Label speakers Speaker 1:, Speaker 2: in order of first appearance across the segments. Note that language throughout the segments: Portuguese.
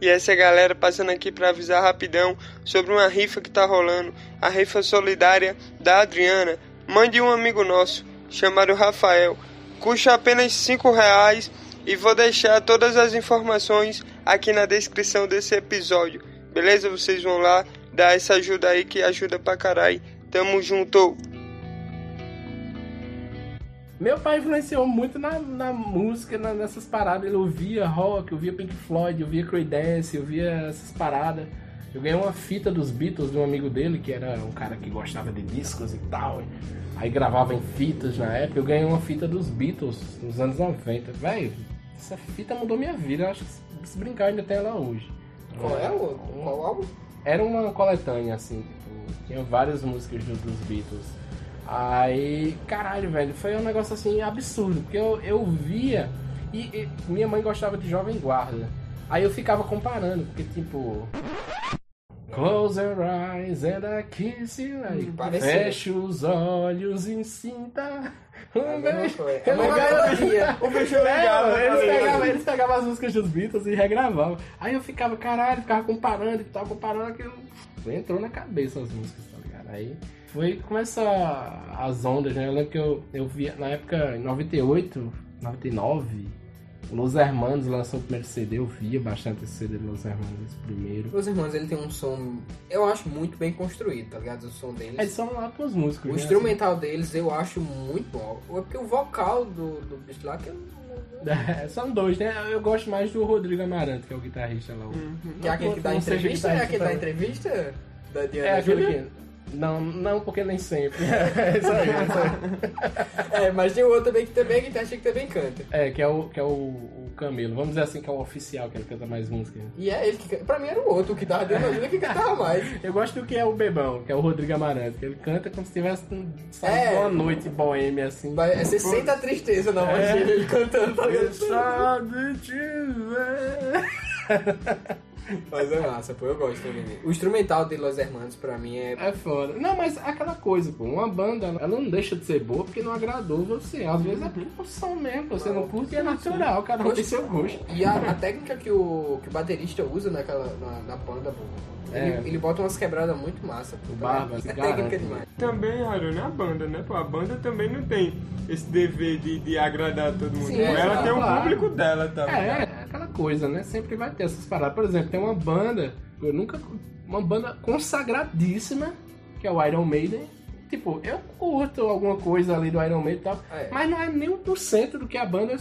Speaker 1: E essa galera passando aqui para avisar rapidão sobre uma rifa que tá rolando, a rifa solidária da Adriana, mãe de um amigo nosso, chamado Rafael. Custa apenas 5 reais e vou deixar todas as informações aqui na descrição desse episódio. Beleza? Vocês vão lá dar essa ajuda aí que ajuda pra caralho. Tamo junto!
Speaker 2: Meu pai influenciou muito na, na música, na, nessas paradas. Ele ouvia rock, ouvia Pink Floyd, ouvia Creedence, ouvia essas paradas. Eu ganhei uma fita dos Beatles de um amigo dele, que era um cara que gostava de discos e tal. Aí gravava em fitas na época. Eu ganhei uma fita dos Beatles nos anos 90. Velho, essa fita mudou minha vida. Eu acho que se brincar ainda tem ela hoje.
Speaker 3: Qual é o qual álbum?
Speaker 2: Era uma coletânea, assim, tipo, tinha várias músicas do- dos Beatles. Aí, caralho, velho, foi um negócio assim absurdo, porque eu, eu via e, e minha mãe gostava de Jovem Guarda. Aí eu ficava comparando, porque tipo. Close your eyes and I kiss you. Aí,
Speaker 3: Parecia.
Speaker 2: feche os olhos e sinta. Um
Speaker 3: mesma
Speaker 2: beijo.
Speaker 3: coisa. É uma melodia.
Speaker 1: O bicho
Speaker 2: É, mano, eles,
Speaker 1: né?
Speaker 2: pegavam, eles pegavam as músicas dos Beatles e regravavam. Aí eu ficava, caralho, ficava comparando e tal, comparando aquilo. Entrou na cabeça as músicas, tá ligado? Aí foi começar as ondas, né? Eu lembro que eu, eu via na época, em 98, 99, o Los Hermanos lançou o primeiro CD, eu via bastante esse CD do Los Hermanos, esse primeiro.
Speaker 3: Os irmãos, ele tem um som, eu acho, muito bem construído, tá ligado? O som deles.
Speaker 2: Eles são lá pros músicos.
Speaker 3: O
Speaker 2: né?
Speaker 3: instrumental deles eu acho muito bom. É porque o vocal do, do bicho lá que eu
Speaker 2: É, são dois, né? Eu gosto mais do Rodrigo Amaranto, que é o guitarrista lá. o-
Speaker 3: Que é aquele que dá entrevista? É aquele que dá entrevista? Da Diana
Speaker 2: É aquele que. Não, não, porque nem sempre. É isso aí, é isso aí.
Speaker 3: É, mas tem o outro também que também é guitarrista que também canta.
Speaker 2: É, que é o, que é o, o Camilo. Vamos dizer assim, que é o oficial, que ele canta mais música.
Speaker 3: E é ele que canta. Pra mim era o outro, que tava dando ajuda que cantava mais.
Speaker 2: Eu gosto do que é o Bebão, que é o Rodrigo Amaranto, que ele canta como se estivesse sabe,
Speaker 3: É.
Speaker 2: uma noite boêmia, assim.
Speaker 3: Mas é, você sente a tristeza na voz
Speaker 2: É.
Speaker 3: dele ele cantando, tá ligado?
Speaker 2: Sabe te ver.
Speaker 3: Mas é massa, pô, eu gosto também. O instrumental de Los Hermanos pra mim é.
Speaker 2: É foda. Não, mas é aquela coisa, pô. Uma banda, ela não deixa de ser boa porque não agradou você. Às vezes é por som mesmo, você não curte e é natural, cada um tem seu gosto.
Speaker 3: E a, a técnica que o, que o baterista usa naquela, na, na banda, pô, ele,
Speaker 2: É.
Speaker 3: ele bota umas quebradas muito massa. Pô,
Speaker 2: O Barba,
Speaker 3: é técnica demais.
Speaker 1: Também, Aaron, a banda, né? Pô, a banda também não tem esse dever de, de agradar todo mundo.
Speaker 3: Sim,
Speaker 1: Pô, ela
Speaker 3: é,
Speaker 1: tem o
Speaker 2: claro.
Speaker 1: público dela, tá ligado?
Speaker 2: É, é aquela coisa, né? Sempre vai ter essas paradas. Por exemplo, tem uma banda, eu nunca. Uma banda consagradíssima, que é o Iron Maiden. Tipo, eu curto alguma coisa ali do Iron Maiden e tal,
Speaker 3: É.
Speaker 2: mas não é nem um por cento do que a banda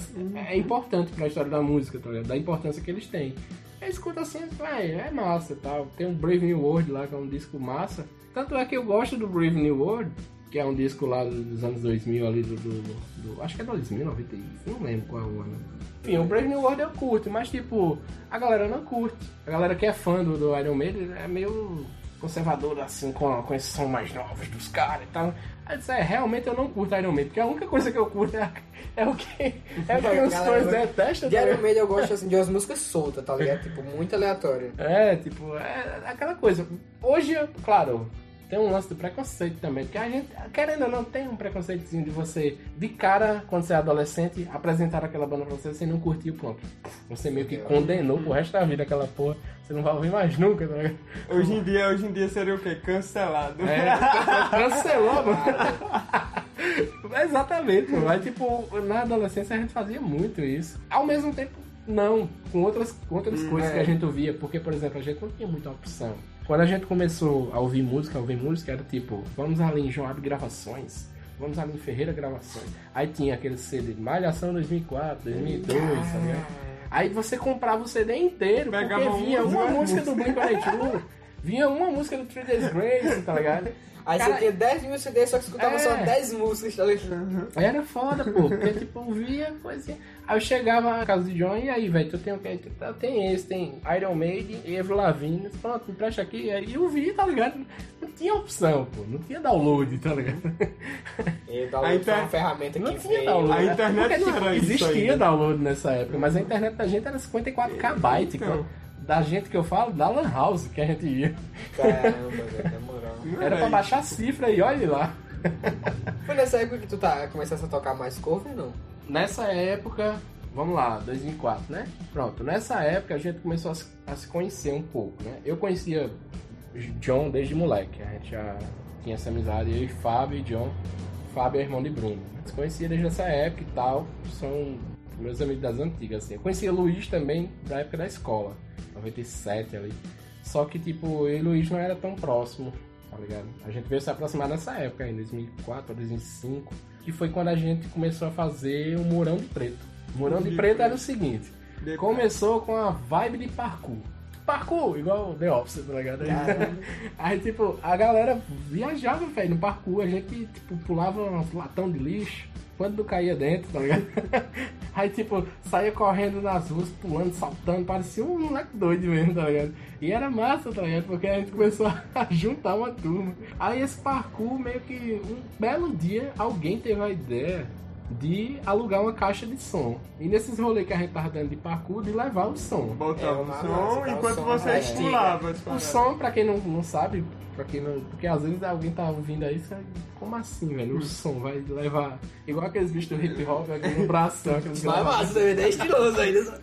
Speaker 2: é importante pra história da música, tá ligado? Da importância que eles têm. Eu escuto assim, vai, é massa tal. Tem um Brave New World lá, que é um disco massa. Tanto é que eu gosto do Brave New World, que é um disco lá dos anos 2000 ali, do, do, do- acho que é 2000, 90, não lembro qual é o ano. Enfim, o Brave New World eu curto, mas tipo, a galera não curte. A galera que é fã do, do Iron Maiden é meio conservadora, assim, com, com esses som mais novos dos caras e tal. Aí eu disse, é, realmente eu não curto Iron Maiden, porque a única coisa que eu curto é, é o que, é o que os fãs detestam.
Speaker 3: De
Speaker 2: tá
Speaker 3: Iron? Maiden eu gosto assim, de umas músicas soltas, tá ligado? Tipo, muito aleatório.
Speaker 2: É, tipo, é aquela coisa. Hoje, claro, tem um lance do preconceito também, porque a gente, querendo ou não, tem um preconceitozinho de você, de cara, quando você é adolescente, apresentar aquela banda pra você, você não curtiu, pronto. Você meio que condenou pro resto da vida aquela porra, você não vai ouvir mais nunca, tá ligado?
Speaker 1: Hoje em dia, hoje em dia seria o quê? Cancelado.
Speaker 2: É, cancelou, mano. Exatamente, mano. Mas, tipo, na adolescência a gente fazia muito isso. Ao mesmo tempo, não. Com outras, com outras coisas
Speaker 3: é.
Speaker 2: que a gente ouvia. Porque, por exemplo, a gente não tinha muita opção. Quando a gente começou a ouvir música, a ouvir música, era tipo, vamos ali em Joab Gravações. Vamos ali em Ferreira Gravações. Aí tinha aquele CD de Malhação 2004, 2002, tá ligado? Aí você comprava o CD inteiro,
Speaker 1: Pegava
Speaker 2: porque vinha
Speaker 1: uma
Speaker 2: uma
Speaker 1: música.
Speaker 2: música do Blink-182, vinha uma música do Three Days Grace, tá ligado?
Speaker 3: Aí
Speaker 2: Cara,
Speaker 3: você tinha 10 mil CDs, só que escutava
Speaker 2: É.
Speaker 3: só 10 músicas, tá ligado?
Speaker 2: Aí era foda, pô, porque tipo, eu via coisinha. Aí eu chegava na casa de John e aí, velho, tu tem o que? Tu Tem esse, tem Iron Maiden e Evil Lavigne. Pronto, me presta aqui. Aí eu vi, tá ligado? Não tinha opção, pô, não tinha download, tá ligado?
Speaker 3: E dá
Speaker 1: Aí tá-
Speaker 3: uma ferramenta
Speaker 2: Não
Speaker 3: que
Speaker 2: tinha
Speaker 3: veio.
Speaker 2: download.
Speaker 1: A internet
Speaker 2: Porque,
Speaker 1: não
Speaker 2: tipo,
Speaker 1: era isso
Speaker 2: existia
Speaker 1: ainda.
Speaker 2: download nessa época, mas a internet da gente era 54 KB.
Speaker 1: Então.
Speaker 2: Da gente que eu falo, da Lan House que a gente ia.
Speaker 3: Caramba, velho, na moral.
Speaker 2: Era pra baixar a cifra e olha lá.
Speaker 3: Foi nessa época que tu tá, começasse a tocar mais cover, não?
Speaker 2: Nessa época, vamos lá, 2004, né? Pronto, nessa época a gente começou a se, a se conhecer um pouco, né? Eu conhecia John desde moleque, a gente já tinha essa amizade, eu e Fábio e John. Fábio é irmão de Bruno. Se conhecia desde essa época e tal, são meus amigos das antigas, assim. Eu conhecia Luiz também da época da escola, 97 ali. Só que, tipo, eu e Luiz não era tão próximo, tá ligado? A gente veio se aproximar nessa época, em 2004, 2005, que foi quando a gente começou a fazer o Murão de Preto. O Murão de Preto era o seguinte, começou com a vibe de parkour. Parkour, igual The Office, tá ligado? Aí, tipo, a galera viajava, velho, no parkour. A gente, tipo, pulava um latão de lixo. Quando caía dentro, tá ligado? Aí, tipo, saía correndo nas ruas, pulando, saltando, parecia um moleque doido mesmo, tá ligado? E era massa, tá ligado? Porque a gente começou a juntar uma turma. Aí esse parkour, meio que um belo dia, alguém teve a ideia de alugar uma caixa de som. E nesses rolês que a gente tava dando de parkour, de levar o som.
Speaker 1: Botava
Speaker 3: É,
Speaker 1: o som
Speaker 3: massa,
Speaker 1: enquanto
Speaker 3: o som
Speaker 1: você
Speaker 3: é.
Speaker 1: estimulava.
Speaker 2: O som, pra quem não, não sabe, pra quem não. Porque às vezes alguém tá ouvindo aí, você, como assim, velho? O som vai levar. Igual aqueles bichos do hip hop aqui no bração. aqueles
Speaker 3: Mas massa, DVD é estiloso ainda.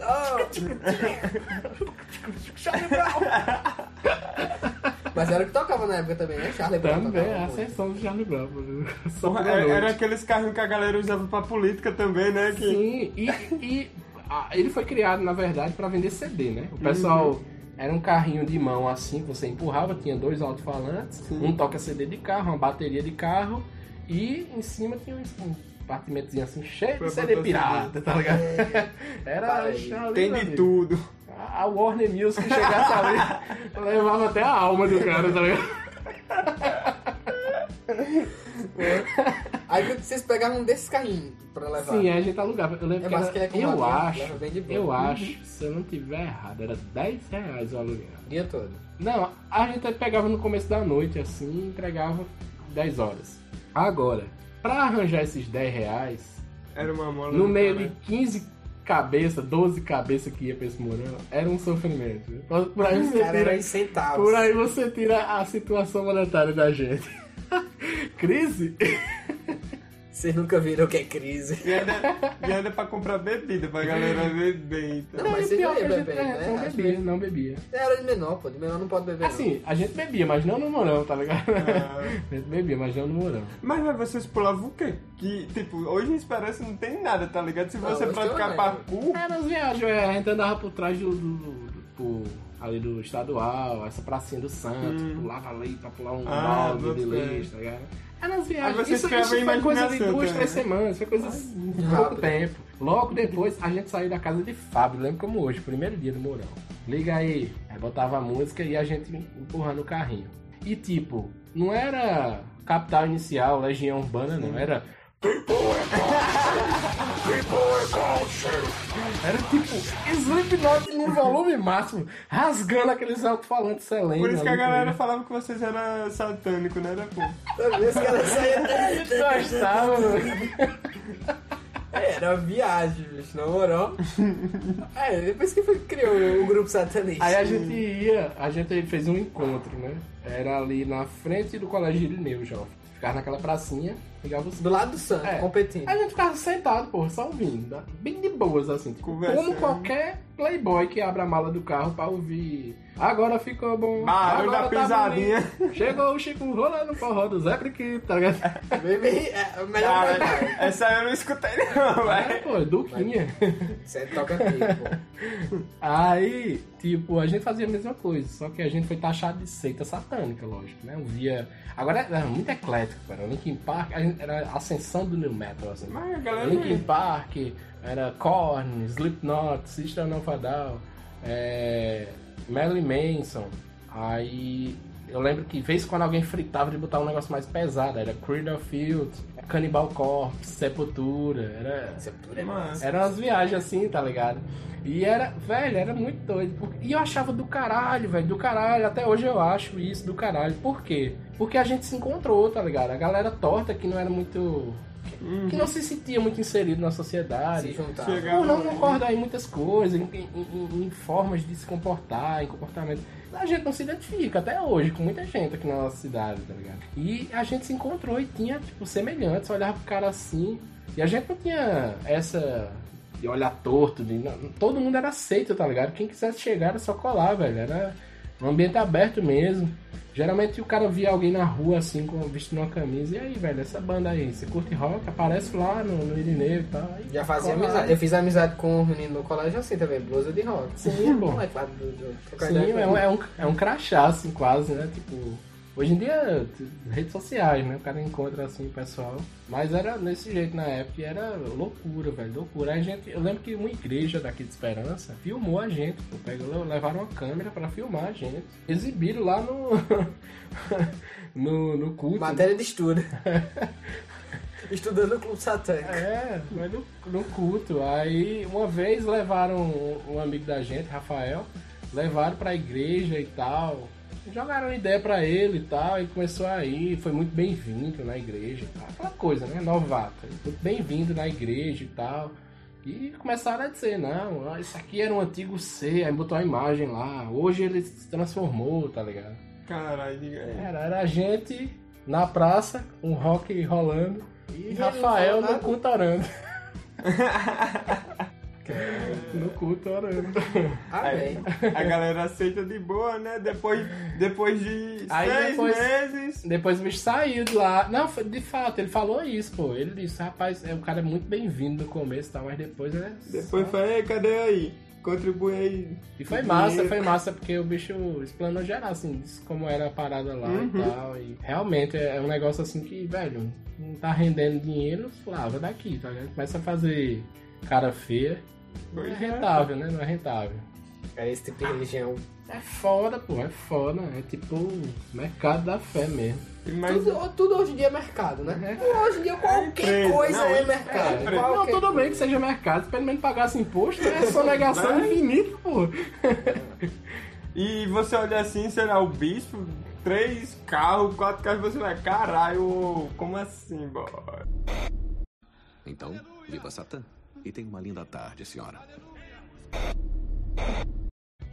Speaker 3: Mas era o que tocava na época também, né? Charlie Brown
Speaker 2: Também,
Speaker 3: tocava
Speaker 2: a ascensão do Charlie Brown. Só
Speaker 1: era,
Speaker 2: noite.
Speaker 1: era aqueles carrinhos que a galera usava pra política também, né? Que...
Speaker 2: Sim, e, e ah, ele foi criado, na verdade, pra vender CD, né? O pessoal era um carrinho de mão assim, que você empurrava, tinha dois alto-falantes, um toca-CD de carro, uma bateria de carro, e em cima tinha um, compartimentozinho assim, cheio
Speaker 1: Pra
Speaker 2: de CD pirata, tá ligado? Era
Speaker 3: Pai,
Speaker 1: Tem de tudo.
Speaker 2: A Warner Music chegasse ali, levava até a alma do cara, tá ligado?
Speaker 3: Aí vocês pegavam um desses carrinhos pra levar.
Speaker 2: Sim, a gente alugava. Eu lembro
Speaker 3: É
Speaker 2: que
Speaker 3: massa que
Speaker 2: era,
Speaker 3: é
Speaker 2: eu
Speaker 3: rodinha,
Speaker 2: acho,
Speaker 3: leva bem de boa.
Speaker 2: eu
Speaker 3: Uhum.
Speaker 2: acho, se eu não tiver errado, era 10 reais o aluguel.
Speaker 3: Dia todo.
Speaker 2: Não, a gente pegava no começo da noite, assim, e entregava 10 horas. Agora, pra arranjar esses 10 reais,
Speaker 1: Era uma mola.
Speaker 2: no meio
Speaker 1: cara.
Speaker 2: de 15 cabeças, 12 cabeças que ia pra esse morão, era um sofrimento. Por- aí você tira, por aí você tira a situação monetária da gente. Crise?
Speaker 3: Vocês nunca viram o que é crise.
Speaker 1: E ainda, e ainda pra comprar bebida, pra galera beber. Então.
Speaker 3: Não, mas você
Speaker 2: pior
Speaker 3: já ia
Speaker 2: que a gente-
Speaker 3: beber,
Speaker 2: é,
Speaker 3: né?
Speaker 2: Não bebia, não bebia.
Speaker 3: Era de menor, pô. De menor não pode beber.
Speaker 2: Assim, a gente bebia, mas não no morão, tá ligado?
Speaker 1: Ah.
Speaker 2: A gente bebia, mas não no morão.
Speaker 1: Mas, mas vocês pulavam o quê? Que, tipo, hoje em Esperança não tem nada, tá ligado? Se
Speaker 3: Não,
Speaker 1: você praticar parkour,
Speaker 2: É, nas viagens, é, a gente andava por trás do, do, do- do- ali do estadual, essa pracinha do Santos,
Speaker 1: Hum.
Speaker 2: pulava ali pra pular um
Speaker 1: Ah,
Speaker 2: balde de lixo, tá ligado? É nas
Speaker 1: Aí
Speaker 2: viagens.
Speaker 1: você
Speaker 2: Isso, isso foi coisa de duas,
Speaker 1: também,
Speaker 2: três
Speaker 1: né?
Speaker 2: semanas, foi coisa de pouco
Speaker 3: rápido.
Speaker 2: tempo. Logo depois, a gente saiu da casa de Fábio, lembro como hoje, primeiro dia do Mourão. Liga aí, aí botava a música e a gente empurrando o carrinho. E tipo, não era capital inicial, legião urbana, não, era Era tipo Slipknot no volume máximo, rasgando aqueles alto-falantes selênios.
Speaker 1: por isso que a galera
Speaker 2: ligado?
Speaker 1: falava que vocês eram satânicos, né? Era, pô.
Speaker 3: Sabe, Esse cara saía.
Speaker 2: Gostava, mano.
Speaker 3: É, Era viagem, bicho, na moral. É, depois que foi que criou o grupo satanista.
Speaker 2: Aí a gente ia, a gente fez um encontro, né? Era ali na frente do colégio Irineu, jovem. Ficava naquela pracinha, o
Speaker 3: Do lado do Santo,
Speaker 2: É.
Speaker 3: competindo.
Speaker 2: A gente ficava sentado, pô, só ouvindo. tá? Bem de boas, assim. Tipo,
Speaker 1: Conversando.
Speaker 2: como qualquer playboy que abre a mala do carro pra ouvir. Agora ficou bom.
Speaker 1: Barulho
Speaker 2: agora
Speaker 1: da
Speaker 2: tá
Speaker 1: pisadinha.
Speaker 2: bonito. Chegou o Chico rolando no forró do Zé Criquito, tá ligado?
Speaker 3: Bem, bem, é, melhor
Speaker 1: Cara,
Speaker 3: verdade.
Speaker 1: essa aí eu não escutei, não,
Speaker 2: É,
Speaker 1: velho.
Speaker 2: pô, Duquinha.
Speaker 3: Você toca aqui, pô.
Speaker 2: Aí, tipo, a gente fazia a mesma coisa, só que a gente foi taxado de seita satânica, lógico, né? Um via. Agora era muito eclético, cara. Linkin Park a gente- era a ascensão do New Metal, assim.
Speaker 1: Mas a galera.
Speaker 2: Linkin Park, era Korn, Slipknot, System of a Down, é, Marilyn Manson. Aí eu lembro que vez quando alguém fritava de botar um negócio mais pesado, era Cradle of Field, Cannibal Corpse, Sepultura, era
Speaker 3: Sepultura é massa.
Speaker 2: eram umas viagens assim, tá ligado? E era, velho, era muito doido. porque- E eu achava do caralho, velho, do caralho. Até hoje eu acho isso do caralho. Por quê? Porque a gente se encontrou, tá ligado? A galera torta que não era muito. que não se sentia muito inserido na sociedade.
Speaker 3: Se
Speaker 2: Por não concordar em muitas coisas, em- em- em formas de se comportar, em comportamento. A gente não se identifica até hoje com muita gente aqui na nossa cidade, tá ligado? E a gente se encontrou e tinha, tipo, semelhantes, olhava pro cara assim. E a gente não tinha essa de olhar torto. De, todo mundo era aceito, tá ligado? Quem quisesse chegar era só colar, velho. Era um ambiente aberto mesmo. Geralmente o cara via alguém na rua assim, com, vestindo uma camisa. E aí, velho, essa banda aí, você curte rock? Aparece lá no, no Irineu e tal. Aí
Speaker 3: Já fazia amizade. Eu fiz amizade com um menino no colégio assim também, blusa de rock.
Speaker 2: Sim,
Speaker 3: trocar
Speaker 2: Sim, é um, é, um, é um crachá, assim, quase, né? Tipo, hoje em dia, redes sociais, né? O cara encontra, assim, o pessoal. Mas era desse jeito na época e era loucura, velho, loucura. A gente, eu lembro que uma igreja daqui de Esperança filmou a gente, pô. Pegou, levaram uma câmera pra filmar a gente. Exibiram lá no... no, no culto.
Speaker 3: Matéria de estudo. Estudando no Clube Satânico.
Speaker 2: É, foi no, no culto. Aí uma vez levaram um, um amigo da gente, Rafael, levaram pra igreja e tal. Jogaram ideia pra ele e tal, ele começou a ir, foi muito bem-vindo na igreja e tal. Aquela coisa, né? Novato. Muito bem-vindo na igreja e tal. E começaram a dizer, não, isso aqui era um antigo C, aí botou a imagem lá. Hoje ele se transformou, tá ligado?
Speaker 1: Caralho.
Speaker 2: Era, era a gente na praça, um rock rolando e,
Speaker 3: ele
Speaker 2: Rafael no
Speaker 3: falou
Speaker 2: culto orando. No culto orando.
Speaker 3: Amém.
Speaker 1: A galera aceita de boa, né? Depois, depois de
Speaker 2: Aí
Speaker 1: seis
Speaker 2: depois-
Speaker 1: meses.
Speaker 2: Depois o bicho saiu de lá. Não, foi- de fato, ele falou isso, pô. Ele disse, rapaz, é, o cara é muito bem-vindo no começo e tal, mas depois é.
Speaker 1: Depois foi, "Ei, cadê aí? Contribui aí.
Speaker 2: E foi massa,
Speaker 1: Dinheiro.
Speaker 2: foi massa, porque o bicho explanou geral, assim, disse como era a parada lá
Speaker 1: Uhum.
Speaker 2: e tal. E realmente é um negócio assim que, velho, não tá rendendo dinheiro, lava daqui, tá ligado? Começa a fazer cara feia. Não é
Speaker 1: é.
Speaker 2: rentável, né? Não é rentável.
Speaker 3: É esse tipo de religião.
Speaker 2: É foda, pô, é foda. É tipo mercado da fé mesmo.
Speaker 1: Mas
Speaker 3: Tudo, tudo hoje em dia é mercado, né? Hoje em dia qualquer
Speaker 1: empresa,
Speaker 3: coisa
Speaker 1: não,
Speaker 3: é
Speaker 1: é
Speaker 3: mercado.
Speaker 1: empresa.
Speaker 2: Não, tudo bem que seja mercado, se pelo menos pagasse imposto, é sonegação infinita, pô.
Speaker 1: E você olha assim, será o bispo? Três carros, quatro carros, você vai, caralho, como assim, boy?
Speaker 4: Então, viva Satã. E tenha uma linda tarde, senhora.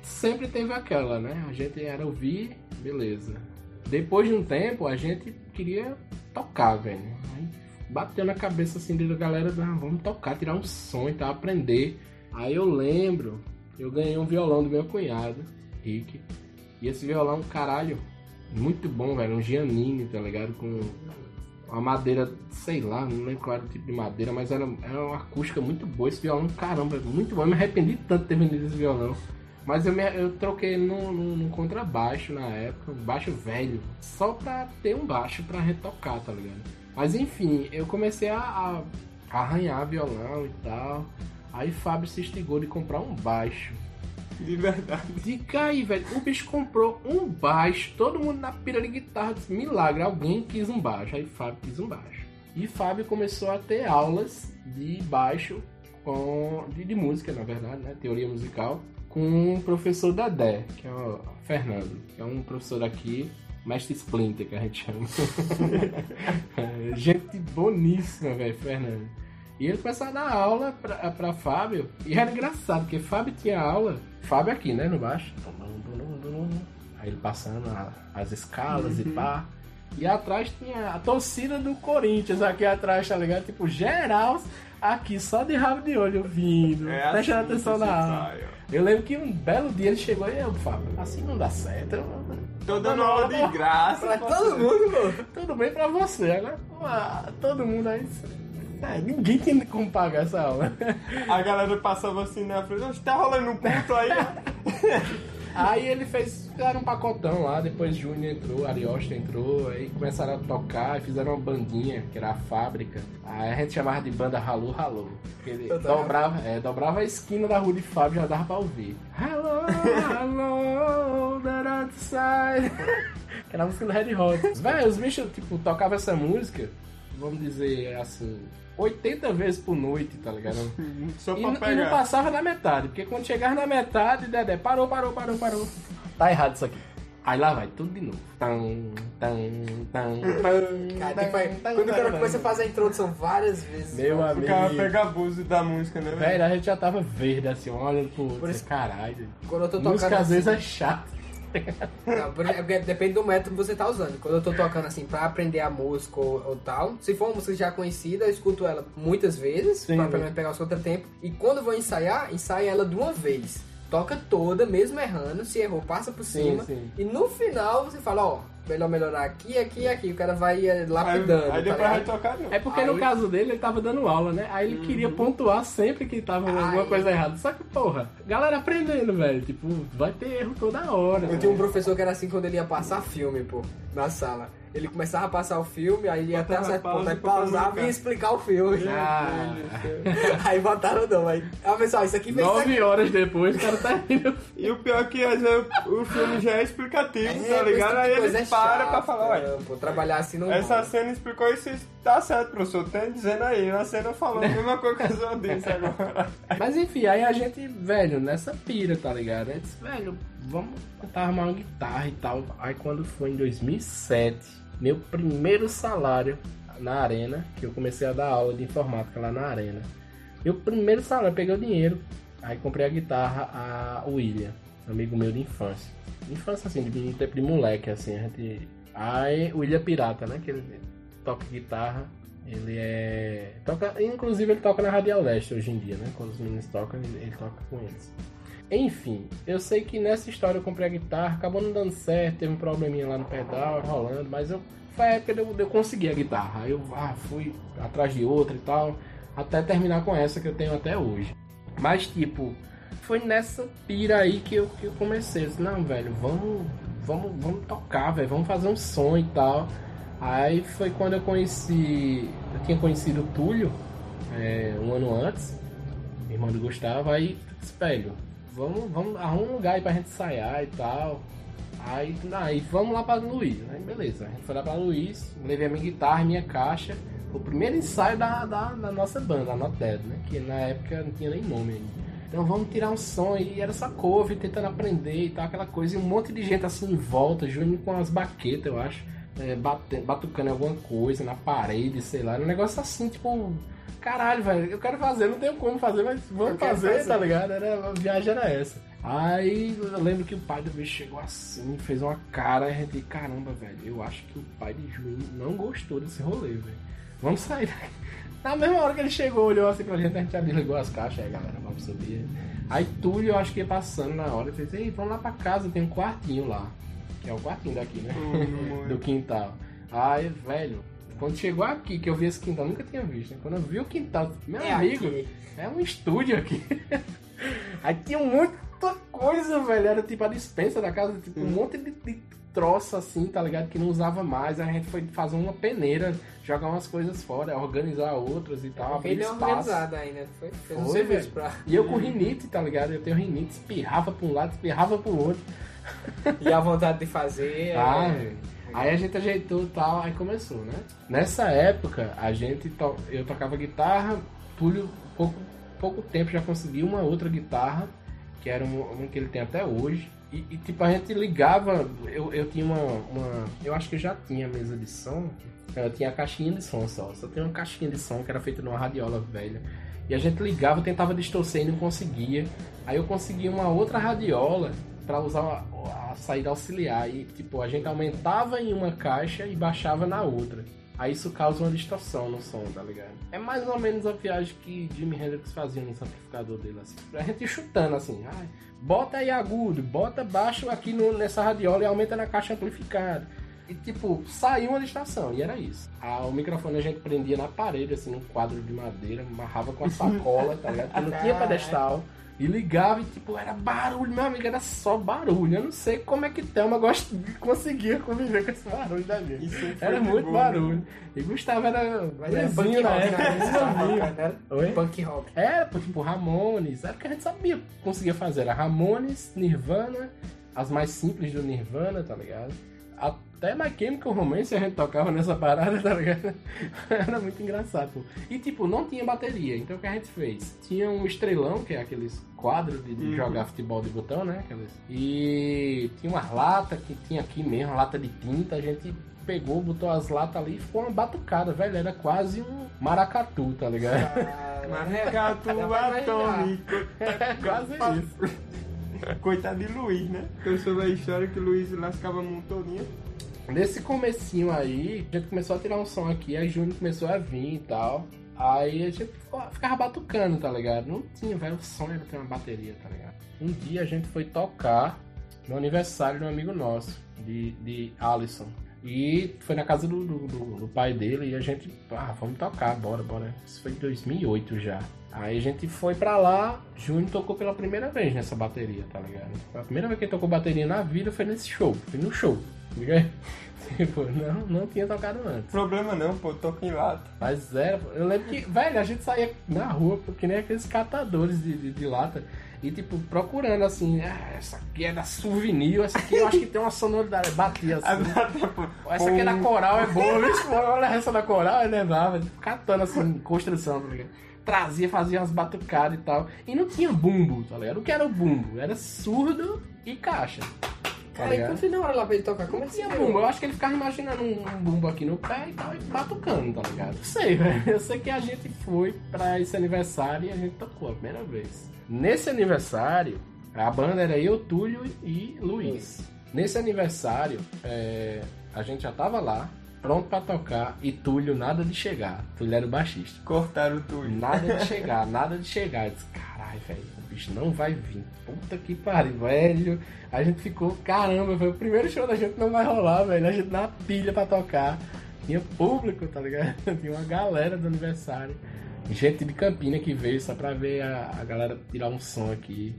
Speaker 2: Sempre teve aquela, né? A gente era ouvir, beleza. Depois de um tempo, a gente queria tocar, velho. Aí bateu na cabeça assim da galera, "Não, vamos tocar, tirar um som e tal, aprender. Aí eu lembro, eu ganhei um violão do meu cunhado, Rick. E esse violão, caralho, muito bom, velho. Um Giannini, tá ligado? Com uma madeira, sei lá, não lembro qual era o tipo de madeira, mas era, era uma acústica muito boa. Esse violão, caramba, muito bom. Eu me arrependi tanto de ter vendido esse violão. Mas eu, me, eu troquei num, num- num contrabaixo na época, um baixo velho, só pra ter um baixo pra retocar, tá ligado? Mas enfim, eu comecei a, a arranhar violão e tal. Aí Fábio se instigou de comprar um baixo.
Speaker 1: De verdade.
Speaker 2: Diga aí, velho, o bicho comprou um baixo, todo mundo na pira de guitarra, disse, milagre, alguém quis um baixo. Aí Fábio quis um baixo. E Fábio começou a ter aulas de baixo, com, de, de música, na verdade, né? Teoria musical, com o professor Dadé, que é o Fernando, que é um professor aqui, mestre Splinter, que a gente chama. É, gente boníssima, velho, Fernando. E ele começou a dar aula pra, pra Fábio. E era engraçado, porque Fábio tinha aula. Fábio aqui, né? No baixo. Aí ele passando a- as escalas e pá. E atrás tinha a torcida do Corinthians aqui atrás, tá ligado? Tipo, geral aqui, só de rabo de olho vindo.
Speaker 1: É
Speaker 2: prestando
Speaker 1: assim
Speaker 2: atenção na aula. Eu lembro que um belo dia ele chegou e eu, Fábio, assim não dá certo. Eu-
Speaker 1: Tô dando aula de graça.
Speaker 3: Pra todo mundo, pô.
Speaker 2: Tudo bem pra você. Ah, todo mundo aí. É, ninguém tem como pagar essa aula.
Speaker 1: A galera passava assim na frente, "Oxe, tá rolando um culto aí.
Speaker 2: Aí ele fez, fizeram um pacotão lá, depois Júnior entrou, Ariosta entrou, aí começaram a tocar, fizeram uma bandinha, que era a fábrica. Aí a gente chamava de banda ele
Speaker 3: Eu tava-
Speaker 2: dobrava, é, dobrava a esquina da rua de Fábio já dava pra ouvir. Hello, hello, that outside. que era a música do Red Hot. Véi, os bichos, tipo, tocavam essa música, vamos dizer assim, 80 vezes por noite, tá ligado?
Speaker 1: Só
Speaker 2: E,
Speaker 1: pra
Speaker 2: n- e não
Speaker 1: pegar.
Speaker 2: passava da metade, porque quando chegava na metade, Dedé, parou, parou, parou, parou. Tá errado isso aqui. Aí lá vai, tudo de novo. Tam, tam, tam,
Speaker 3: Cara, tipo, quando o cara começa a fazer a introdução várias vezes.
Speaker 2: Meu
Speaker 1: O
Speaker 2: amigo.
Speaker 1: cara pega abuso da música, né?
Speaker 2: Velho, a gente já tava verde assim, olhando pro outro.
Speaker 3: Por isso-
Speaker 2: Caralho.
Speaker 3: Quando eu tô
Speaker 2: Música
Speaker 3: tocando
Speaker 2: às vezes
Speaker 3: assim,
Speaker 2: é chata.
Speaker 3: Não, porque depende do método que você tá usando. Quando eu tô tocando assim pra aprender a música ou, ou tal, se for uma música já conhecida, eu escuto ela muitas vezes,
Speaker 2: Sim.
Speaker 3: pra pelo menos pegar os contratempos. E quando eu vou ensaiar, ensaio ela de uma vez. Toca toda, mesmo errando, se errou, passa por
Speaker 2: Sim,
Speaker 3: cima.
Speaker 2: sim.
Speaker 3: E no final você fala, ó, melhor melhorar aqui, aqui e aqui. O cara vai
Speaker 1: Aí,
Speaker 3: lapidando.
Speaker 1: aí
Speaker 3: tá
Speaker 1: depois vai
Speaker 3: ligado?
Speaker 1: tocar não.
Speaker 2: É porque
Speaker 3: Aí-
Speaker 2: no caso dele, ele tava dando aula, né? Aí ele queria pontuar sempre que tava alguma
Speaker 3: Aí-
Speaker 2: coisa errada. Só que, porra, galera aprendendo, velho. Tipo, vai ter erro toda hora.
Speaker 3: Eu
Speaker 2: né?
Speaker 3: tinha um professor que era assim quando ele ia passar filme, pô, na sala. Ele começava a passar o filme, aí ia até um certo
Speaker 1: pausa
Speaker 3: ponto, aí pausava e explicar o filme.
Speaker 2: Ah,
Speaker 3: aí botaram não, aí. Ah, pessoal, isso aqui fez
Speaker 2: nove horas depois, o cara tá indo.
Speaker 1: E o pior é que às vezes o filme já é explicativo,
Speaker 3: É,
Speaker 1: tá ligado? Aí
Speaker 3: tipo coisa
Speaker 1: ele
Speaker 3: é
Speaker 1: para
Speaker 3: chato,
Speaker 1: pra falar, olha,
Speaker 3: pô, trabalhar assim não
Speaker 1: essa cena explicou isso, isso tá certo, professor. Tem dizendo aí, na cena falou a mesma coisa que eu disse agora.
Speaker 2: Mas enfim, aí a gente, velho, nessa pira, tá ligado? Aí disse, velho, vamos tentar arrumar uma guitarra e tal. Aí quando foi em 2007, meu primeiro salário na arena, que eu comecei a dar aula de informática lá na arena. Meu primeiro salário, peguei o dinheiro, aí comprei a guitarra a William, amigo meu de infância. Infância assim, de tempo de moleque, assim, a gente. Aí o William Pirata, né? Que ele toca guitarra. Ele é. Toca. Inclusive ele toca na Radial Leste hoje em dia, né? Quando os meninos tocam, ele, ele toca com eles. Enfim, eu sei que nessa história eu comprei a guitarra, acabou não dando certo, teve um probleminha lá no pedal, rolando, mas eu. Foi a época de eu, de eu conseguir a guitarra. Eu ah, fui atrás de outra e tal, até terminar com essa que eu tenho até hoje. Mas tipo, foi nessa pira aí que eu, que eu comecei. Eu disse, não, velho, vamos, vamos, vamos tocar, velho, vamos fazer um som e tal. Aí foi quando eu conheci. Eu tinha conhecido o Túlio é, um ano antes, irmão do Gustavo, aí espelho, vamos, vamos arrumar um lugar aí pra gente ensaiar e tal. Aí, aí vamos lá pra Luiz, aí beleza, a gente foi lá pra Luiz, levei a minha guitarra, minha caixa, o primeiro ensaio da, da, da nossa banda, a Not Dead, né? Que na época não tinha nem nome ainda. Então vamos tirar um som e era só cover, tentando aprender e tal, aquela coisa, e um monte de gente assim em volta, Júnior com as baquetas, eu acho, é, bate- batucando alguma coisa na parede, sei lá, era um negócio assim, tipo, caralho, velho, eu quero fazer, não tenho como fazer, mas vamos fazer,
Speaker 3: fazer.
Speaker 2: tá ligado? Era, a viagem era essa. Aí eu lembro que o pai do bicho chegou assim, fez uma cara, e a gente, caramba, velho, eu acho que o pai de Juninho não gostou desse rolê, velho. Vamos sair daqui. Na mesma hora que ele chegou, olhou assim pra gente, a gente já desligou as caixas, aí galera, vamos subir. Aí Túlio, eu acho que ia passando na hora, fez, ei, vamos lá pra casa, tem um quartinho lá. É o quartinho daqui, né? Do quintal. Aí, velho, quando chegou aqui, que eu vi esse quintal, nunca tinha visto, né? Quando eu vi o quintal, meu
Speaker 3: É
Speaker 2: amigo,
Speaker 3: aqui.
Speaker 2: é um estúdio aqui. Aí tinha muita coisa, velho. Era tipo a dispensa da casa, tipo um monte de, de troço assim, tá ligado? Que não usava mais. Aí a gente foi fazer uma peneira, jogar umas coisas fora, organizar outras e tal. abrir
Speaker 3: Ele é organizado ainda, foi, fez um
Speaker 2: Foi,
Speaker 3: serviço
Speaker 2: velho.
Speaker 3: pra...
Speaker 2: E eu com rinite, tá ligado? Eu tenho rinite, espirrava pra um lado, espirrava pro outro.
Speaker 3: E a vontade de fazer.
Speaker 2: Ah,
Speaker 3: é...
Speaker 2: Aí a gente ajeitou e tal, aí começou, né? Nessa época, a gente to... eu tocava guitarra, Túlio, pouco, pouco tempo já conseguiu uma outra guitarra, que era uma, uma que ele tem até hoje. E, e, tipo, a gente ligava, eu, eu tinha uma, uma. Eu acho que já tinha mesa de som. Eu tinha a caixinha de som só. Só tinha uma caixinha de som que era feita numa radiola velha. E a gente ligava, tentava distorcer e não conseguia. Aí eu consegui uma outra radiola para usar a, a saída auxiliar. E tipo, a gente aumentava em uma caixa e baixava na outra. Aí isso causa uma distorção no som, tá ligado? É mais ou menos a viagem que Jimi Hendrix fazia no amplificador dele, assim. A gente chutando assim, ai, bota aí agudo, bota baixo aqui no, nessa radiola e aumenta na caixa amplificada. E tipo, saiu uma distorção, e era isso. Ah, o microfone a gente prendia na parede, assim, num quadro de madeira, amarrava com a sacola, tá ligado? Porque não tinha pedestal. E ligava e, tipo, era barulho, meu amigo, era só barulho. Eu não sei como é que Thelma gost... conseguia conviver com esse barulho da
Speaker 1: foi
Speaker 2: Era
Speaker 1: de
Speaker 2: muito
Speaker 1: boa,
Speaker 2: barulho.
Speaker 1: né?
Speaker 2: E Gustavo era vizinho
Speaker 3: punk
Speaker 2: na
Speaker 3: rock,
Speaker 2: época,
Speaker 3: né? Era
Speaker 2: Oi?
Speaker 3: Punk rock.
Speaker 2: Era, tipo, Ramones. Era o que a gente sabia, conseguia fazer. Era Ramones, Nirvana, as mais simples do Nirvana, tá ligado? Até My Chemical Romance a gente tocava nessa parada, tá ligado? Era muito engraçado, pô. E, tipo, não tinha bateria. Então, o que a gente fez? Tinha um estrelão, que é aqueles quadros de, de
Speaker 1: Uhum.
Speaker 2: jogar futebol de botão, né? Aqueles... E tinha uma lata que tinha aqui mesmo, lata de tinta. A gente pegou, botou as latas ali e ficou uma batucada, velho. Era quase um maracatu, tá ligado?
Speaker 3: Ah,
Speaker 1: Maracatu atômico.
Speaker 2: Quase isso.
Speaker 1: Coitado de Luiz, né? Eu soube a história que o Luiz lascava a mão todinha.
Speaker 2: Nesse comecinho aí, a gente começou a tirar um som aqui, aí Júnior começou a vir e tal. Aí a gente ficava batucando, tá ligado? Não tinha, velho, o sonho era ter uma bateria, tá ligado? Um dia a gente foi tocar no aniversário de um amigo nosso, de, de Alisson. E foi na casa do, do, do- pai dele e a gente, ah, vamos tocar, bora, bora. Isso foi em 2008 já. Aí a gente foi pra lá, Júnior tocou pela primeira vez nessa bateria, tá ligado? A primeira vez que ele tocou bateria na vida foi nesse show, foi no show? Tipo, não, não tinha tocado antes.
Speaker 1: Problema não, pô, toca em lata.
Speaker 2: Mas era, eu lembro que, velho, a gente saía na rua, porque nem aqueles catadores de, de, de lata, e tipo, procurando assim, ah, essa aqui é da souvenir, essa aqui eu acho que tem uma sonoridade, batia assim. Essa aqui é da coral, é boa, olha essa da coral, eu lembrava, tipo, catando assim, construção, tá ligado? Trazia, fazia umas batucadas e tal. E não tinha bumbo, tá ligado? O que era o bumbo? Era surdo e caixa.
Speaker 3: Cara,
Speaker 2: ligado?
Speaker 3: quando na hora lá pra ele tocar, como é que você
Speaker 2: bumbo, eu acho que ele ficava imaginando um, um bumbo aqui no pé e tal, e batucando, tá ligado? Não sei, velho. Eu sei que a gente foi pra esse aniversário e a gente tocou a primeira vez. Nesse aniversário, a banda era eu, Túlio e Luiz. Nesse aniversário, é, a gente já tava lá, pronto pra tocar, e Túlio nada de chegar. Túlio era o baixista.
Speaker 1: Cortaram tudo.
Speaker 2: Nada de chegar, nada de chegar. Eu disse, caralho, velho, o bicho não vai vir. Puta que pariu, velho. A gente ficou, caramba, foi o primeiro show da gente, não vai rolar, velho. A gente na pilha pra tocar. Tinha público, tá ligado? Tinha uma galera do aniversário. Gente de Campina que veio só pra ver a, a galera tirar um som aqui.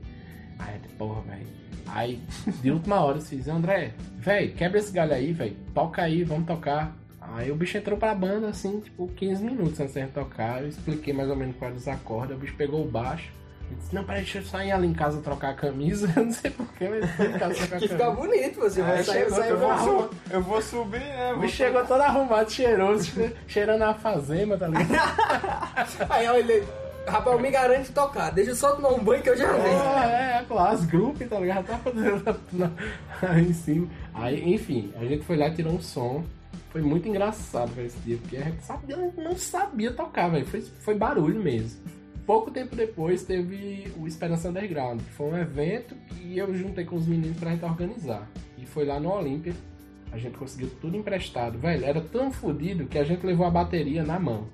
Speaker 2: Aí, porra, velho. Aí, de última hora, eu fiz, André, velho, quebra esse galho aí, velho. Toca aí, vamos tocar. Aí o bicho entrou pra banda, assim, tipo, 15 minutos antes de tocar. Eu expliquei mais ou menos quais os acordes. O bicho pegou o baixo. Disse, não, peraí, deixa eu só ir ali em casa trocar a camisa. Eu não sei porquê, mas foi em casa trocar a
Speaker 3: Que fica
Speaker 2: camisa.
Speaker 3: bonito, você vai
Speaker 2: Aí
Speaker 3: sair, sair
Speaker 2: eu vou.
Speaker 1: Eu vou subir, né?
Speaker 2: Bicho chegou todo arrumado, cheiroso, che- cheirando a fazenda, tá ligado?
Speaker 3: Aí olha ele, rapaz, eu me garanto tocar, deixa eu só tomar um banho que eu já venho.
Speaker 2: Ah, é, com as grupos, tá ligado? Tá fazendo aí em cima. Aí, enfim, a gente foi lá e tirou um som. Foi muito engraçado velho, esse dia, porque a gente sabia, não sabia tocar, velho. Foi, foi barulho mesmo. Pouco tempo depois teve o Esperança Underground, que foi um evento que eu juntei com os meninos pra gente organizar. E foi lá no Olímpia. A gente conseguiu tudo emprestado. Velho, era tão fodido que a gente levou a bateria na mão.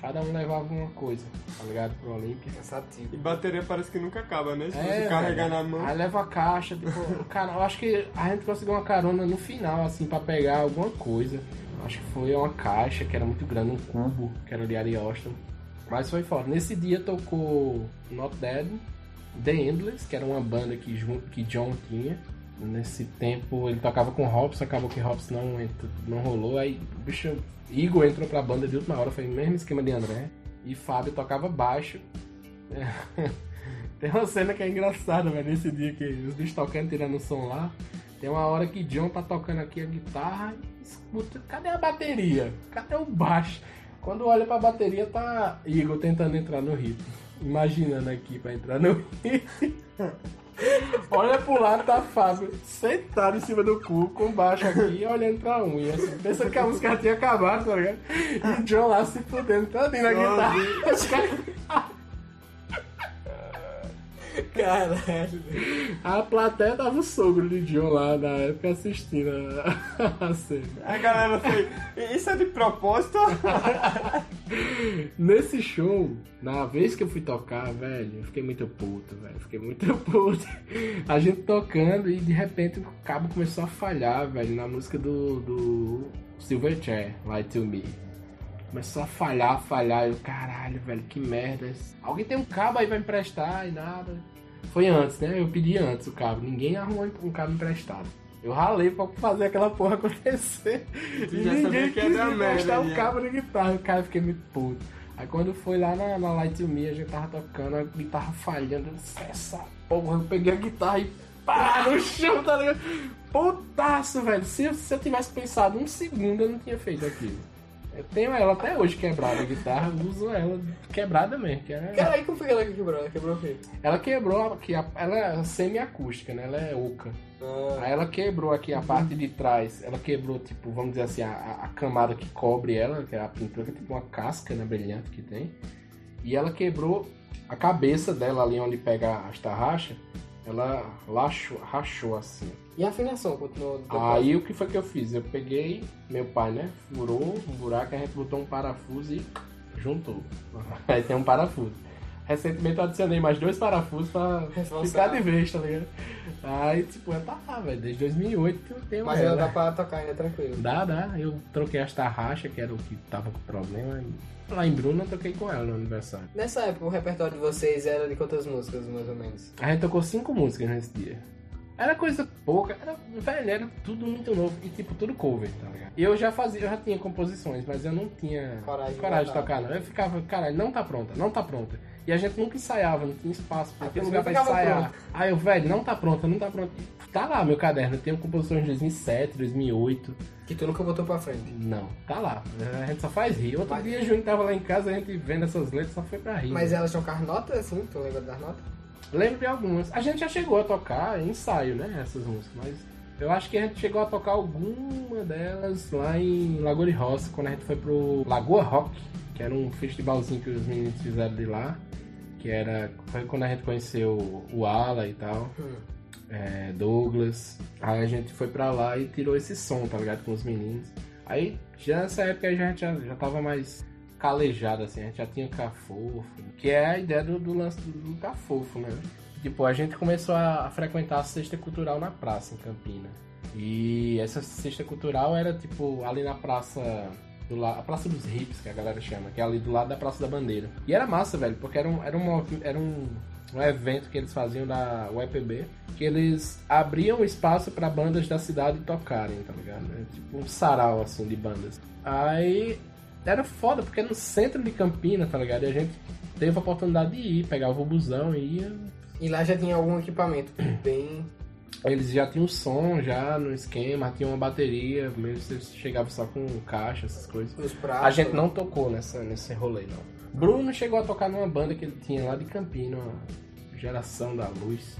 Speaker 2: Cada um levava uma coisa, tá ligado? Pro Olímpia.
Speaker 3: Cansativo.
Speaker 1: E bateria parece que nunca acaba, né? Se
Speaker 2: É,
Speaker 1: você carregar
Speaker 2: velho.
Speaker 1: na mão.
Speaker 2: Aí leva a caixa, tipo, cara, eu acho que a gente conseguiu uma carona no final, assim, pra pegar alguma coisa. Acho que foi uma caixa que era muito grande, um cubo, que era de Ariosto. Mas foi foda. Nesse dia tocou Not Dead, The Endless, que era uma banda que, que John tinha. Nesse tempo ele tocava com Hobbs, acabou que Hobbs não, não rolou. Aí bicho Igor entrou pra banda de última hora, foi o mesmo esquema de André. E Fábio tocava baixo. Tem uma cena que é engraçada, velho, nesse dia que os bichos tocando, tirando o som lá. Tem uma hora que John tá tocando aqui a guitarra e escuta, cadê a bateria? Cadê o baixo? Quando olha pra bateria, tá Igor tentando entrar no ritmo. Imaginando aqui pra entrar no ritmo. Olha pro lado, tá Fábio sentado em cima do cu, com baixo aqui, olhando pra. E assim, pensando que a música tinha acabado, tá ligado? E o John lá se fudendo todinho na guitarra.
Speaker 3: Caralho.
Speaker 2: A plateia tava o sogro de John lá na época assistindo a, a cena.
Speaker 1: A galera foi. Isso é de propósito?
Speaker 2: Nesse show, na vez que eu fui tocar, velho, eu fiquei muito puto, velho. Fiquei muito puto. A gente tocando e de repente o cabo começou a falhar, velho, na música do, do Silverchair, Lie to Me. Começou a falhar, falhar. Eu, caralho, velho, que merda. Alguém tem um cabo aí pra emprestar e nada. Foi antes, né? Eu pedi antes o cabo. Ninguém arrumou um cabo emprestado. Eu ralei pra fazer aquela porra acontecer.
Speaker 1: Tu
Speaker 2: e
Speaker 1: já
Speaker 2: ninguém
Speaker 1: que
Speaker 2: quis me emprestar o
Speaker 1: já.
Speaker 2: cabo de guitarra. O cara fiquei muito puto. Aí quando foi lá na, na Light to Me, a gente tava tocando, a guitarra falhando. Eu disse, essa porra, eu peguei a guitarra e pá, no chão, tá ligado? Putaço, velho. Se, se eu tivesse pensado um segundo, eu não tinha feito aquilo. Eu tenho ela até hoje quebrada, a guitarra, uso ela quebrada mesmo. Que é...
Speaker 3: Caralho, como foi que ela quebrou? Ela quebrou o quê?
Speaker 2: Ela quebrou, aqui, ela é semi-acústica, né? Ela é oca.
Speaker 3: Ah,
Speaker 2: Aí ela quebrou aqui a parte de trás, ela quebrou, tipo, vamos dizer assim, a, a- a camada que cobre ela, que é a pintura, que é tipo uma casca, né, brilhante que tem. E ela quebrou a cabeça dela ali onde pega as tarraxas, ela lachou, rachou assim.
Speaker 3: E a afinação continuou?
Speaker 2: Aí o que foi que eu fiz? Eu peguei, meu pai, né? Furou um buraco, a gente botou um parafuso e juntou. Aí tem um parafuso. Recentemente eu adicionei mais dois parafusos pra
Speaker 3: Responsável.
Speaker 2: ficar de vez, tá ligado? Aí, tipo, eu tá lá, velho. Desde 2008 eu tenho
Speaker 3: Mas
Speaker 2: ela.
Speaker 3: dá pra tocar ainda tranquilo.
Speaker 2: Dá, dá. Eu troquei as tarraxas, que era o que tava com problema. Lá em Bruna eu toquei com ela no aniversário.
Speaker 3: Nessa época, o repertório de vocês era de quantas músicas, mais ou menos?
Speaker 2: A gente tocou cinco músicas nesse dia. Era coisa pouca, era, velho, era tudo muito novo e tipo, tudo cover, tá ligado? E eu já fazia, eu já tinha composições, mas eu não tinha
Speaker 3: Coragem de
Speaker 2: coragem de tocar, não. Eu ficava, caralho, não tá pronta, não tá pronta. E a gente nunca ensaiava, não tinha espaço,
Speaker 3: A
Speaker 2: não tinha
Speaker 3: pessoa
Speaker 2: lugar pra ensaiar. Aí eu, velho, não tá pronta, não tá pronta. E Tá lá meu caderno, eu tenho composições de 2007, 2008.
Speaker 3: Que tu nunca botou pra frente.
Speaker 2: Não, tá lá. A gente só faz rir. Outro
Speaker 3: Mas-
Speaker 2: dia a Júnior tava lá em casa, a gente vendo essas letras, só foi pra rir.
Speaker 3: Mas
Speaker 2: né?
Speaker 3: elas as notas, assim? Tu lembra das notas?
Speaker 2: Lembro de algumas. A gente já chegou a tocar em ensaio, né? Essas músicas, mas eu acho que a gente chegou a tocar alguma delas lá em Lagoa de Roça, quando a gente foi pro Lagoa Rock, que era um festivalzinho que os meninos fizeram de lá. Que era. Foi quando a gente conheceu o Ala e tal.
Speaker 3: Hum.
Speaker 2: é, Douglas. Aí a gente foi pra lá e tirou esse som, tá ligado? Com os meninos. Aí já nessa época a gente já, já tava mais calejado, assim, a gente já tinha cafofo, que é a ideia do, do lance do, do cafofo, né? Tipo, a gente começou a, a frequentar a cesta cultural na praça, em Campina. E essa cesta cultural era, tipo, ali na praça. Do la... A Praça dos Hips, que a galera chama, que é ali do lado da Praça da Bandeira. E era massa, velho, porque era um, era um, era um, um evento que eles faziam da UEPB, que eles abriam espaço pra bandas da cidade tocarem, tá ligado? É tipo um sarau, assim, de bandas. Aí era foda, porque era no centro de Campina, tá ligado? E a gente teve a oportunidade de ir, pegava o busão e ia.
Speaker 3: E lá já tinha algum equipamento bem...
Speaker 2: Eles já tinham som já no esquema, tinha uma bateria, mesmo você chegava só com caixa, essas coisas.
Speaker 3: Os pratos.
Speaker 2: A gente não tocou nessa, nesse rolê, não. Bruno chegou a tocar numa banda que ele tinha lá de Campina, Geração da Luz,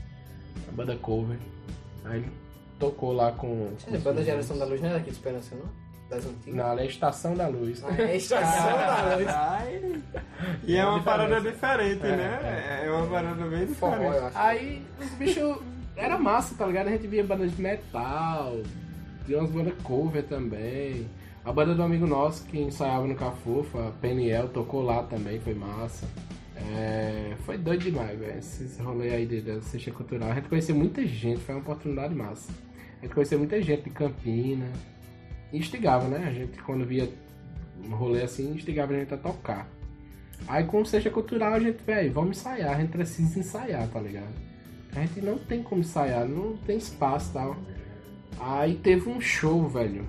Speaker 2: uma banda cover. Aí ele tocou lá com. com
Speaker 3: A banda. Geração da Luz não era aqui de Esperança, não? Das antigas?
Speaker 2: Não, ela é Estação da Luz.
Speaker 3: Ah, é Estação da Luz.
Speaker 1: Ai, E é uma parada diferente,
Speaker 2: É,
Speaker 1: né? É uma parada bem
Speaker 3: Forró,
Speaker 1: diferente.
Speaker 3: eu acho.
Speaker 2: Aí os bichos. Era massa, tá ligado? A gente via bandas de metal, tinha umas bandas cover também. A banda do amigo nosso que ensaiava no Cafufa, Peniel, tocou lá também, foi massa. É, foi doido demais, velho. Esse rolê aí da Sexta Cultural. A gente conheceu muita gente, foi uma oportunidade massa. A gente conheceu muita gente de Campina. Instigava, né? A gente, quando via um rolê assim, instigava a gente a tocar. Aí com Sexta Cultural a gente, velho, vamos ensaiar, a gente precisa ensaiar, tá ligado? A gente não tem como ensaiar, não tem espaço e tal. Aí teve um show, velho.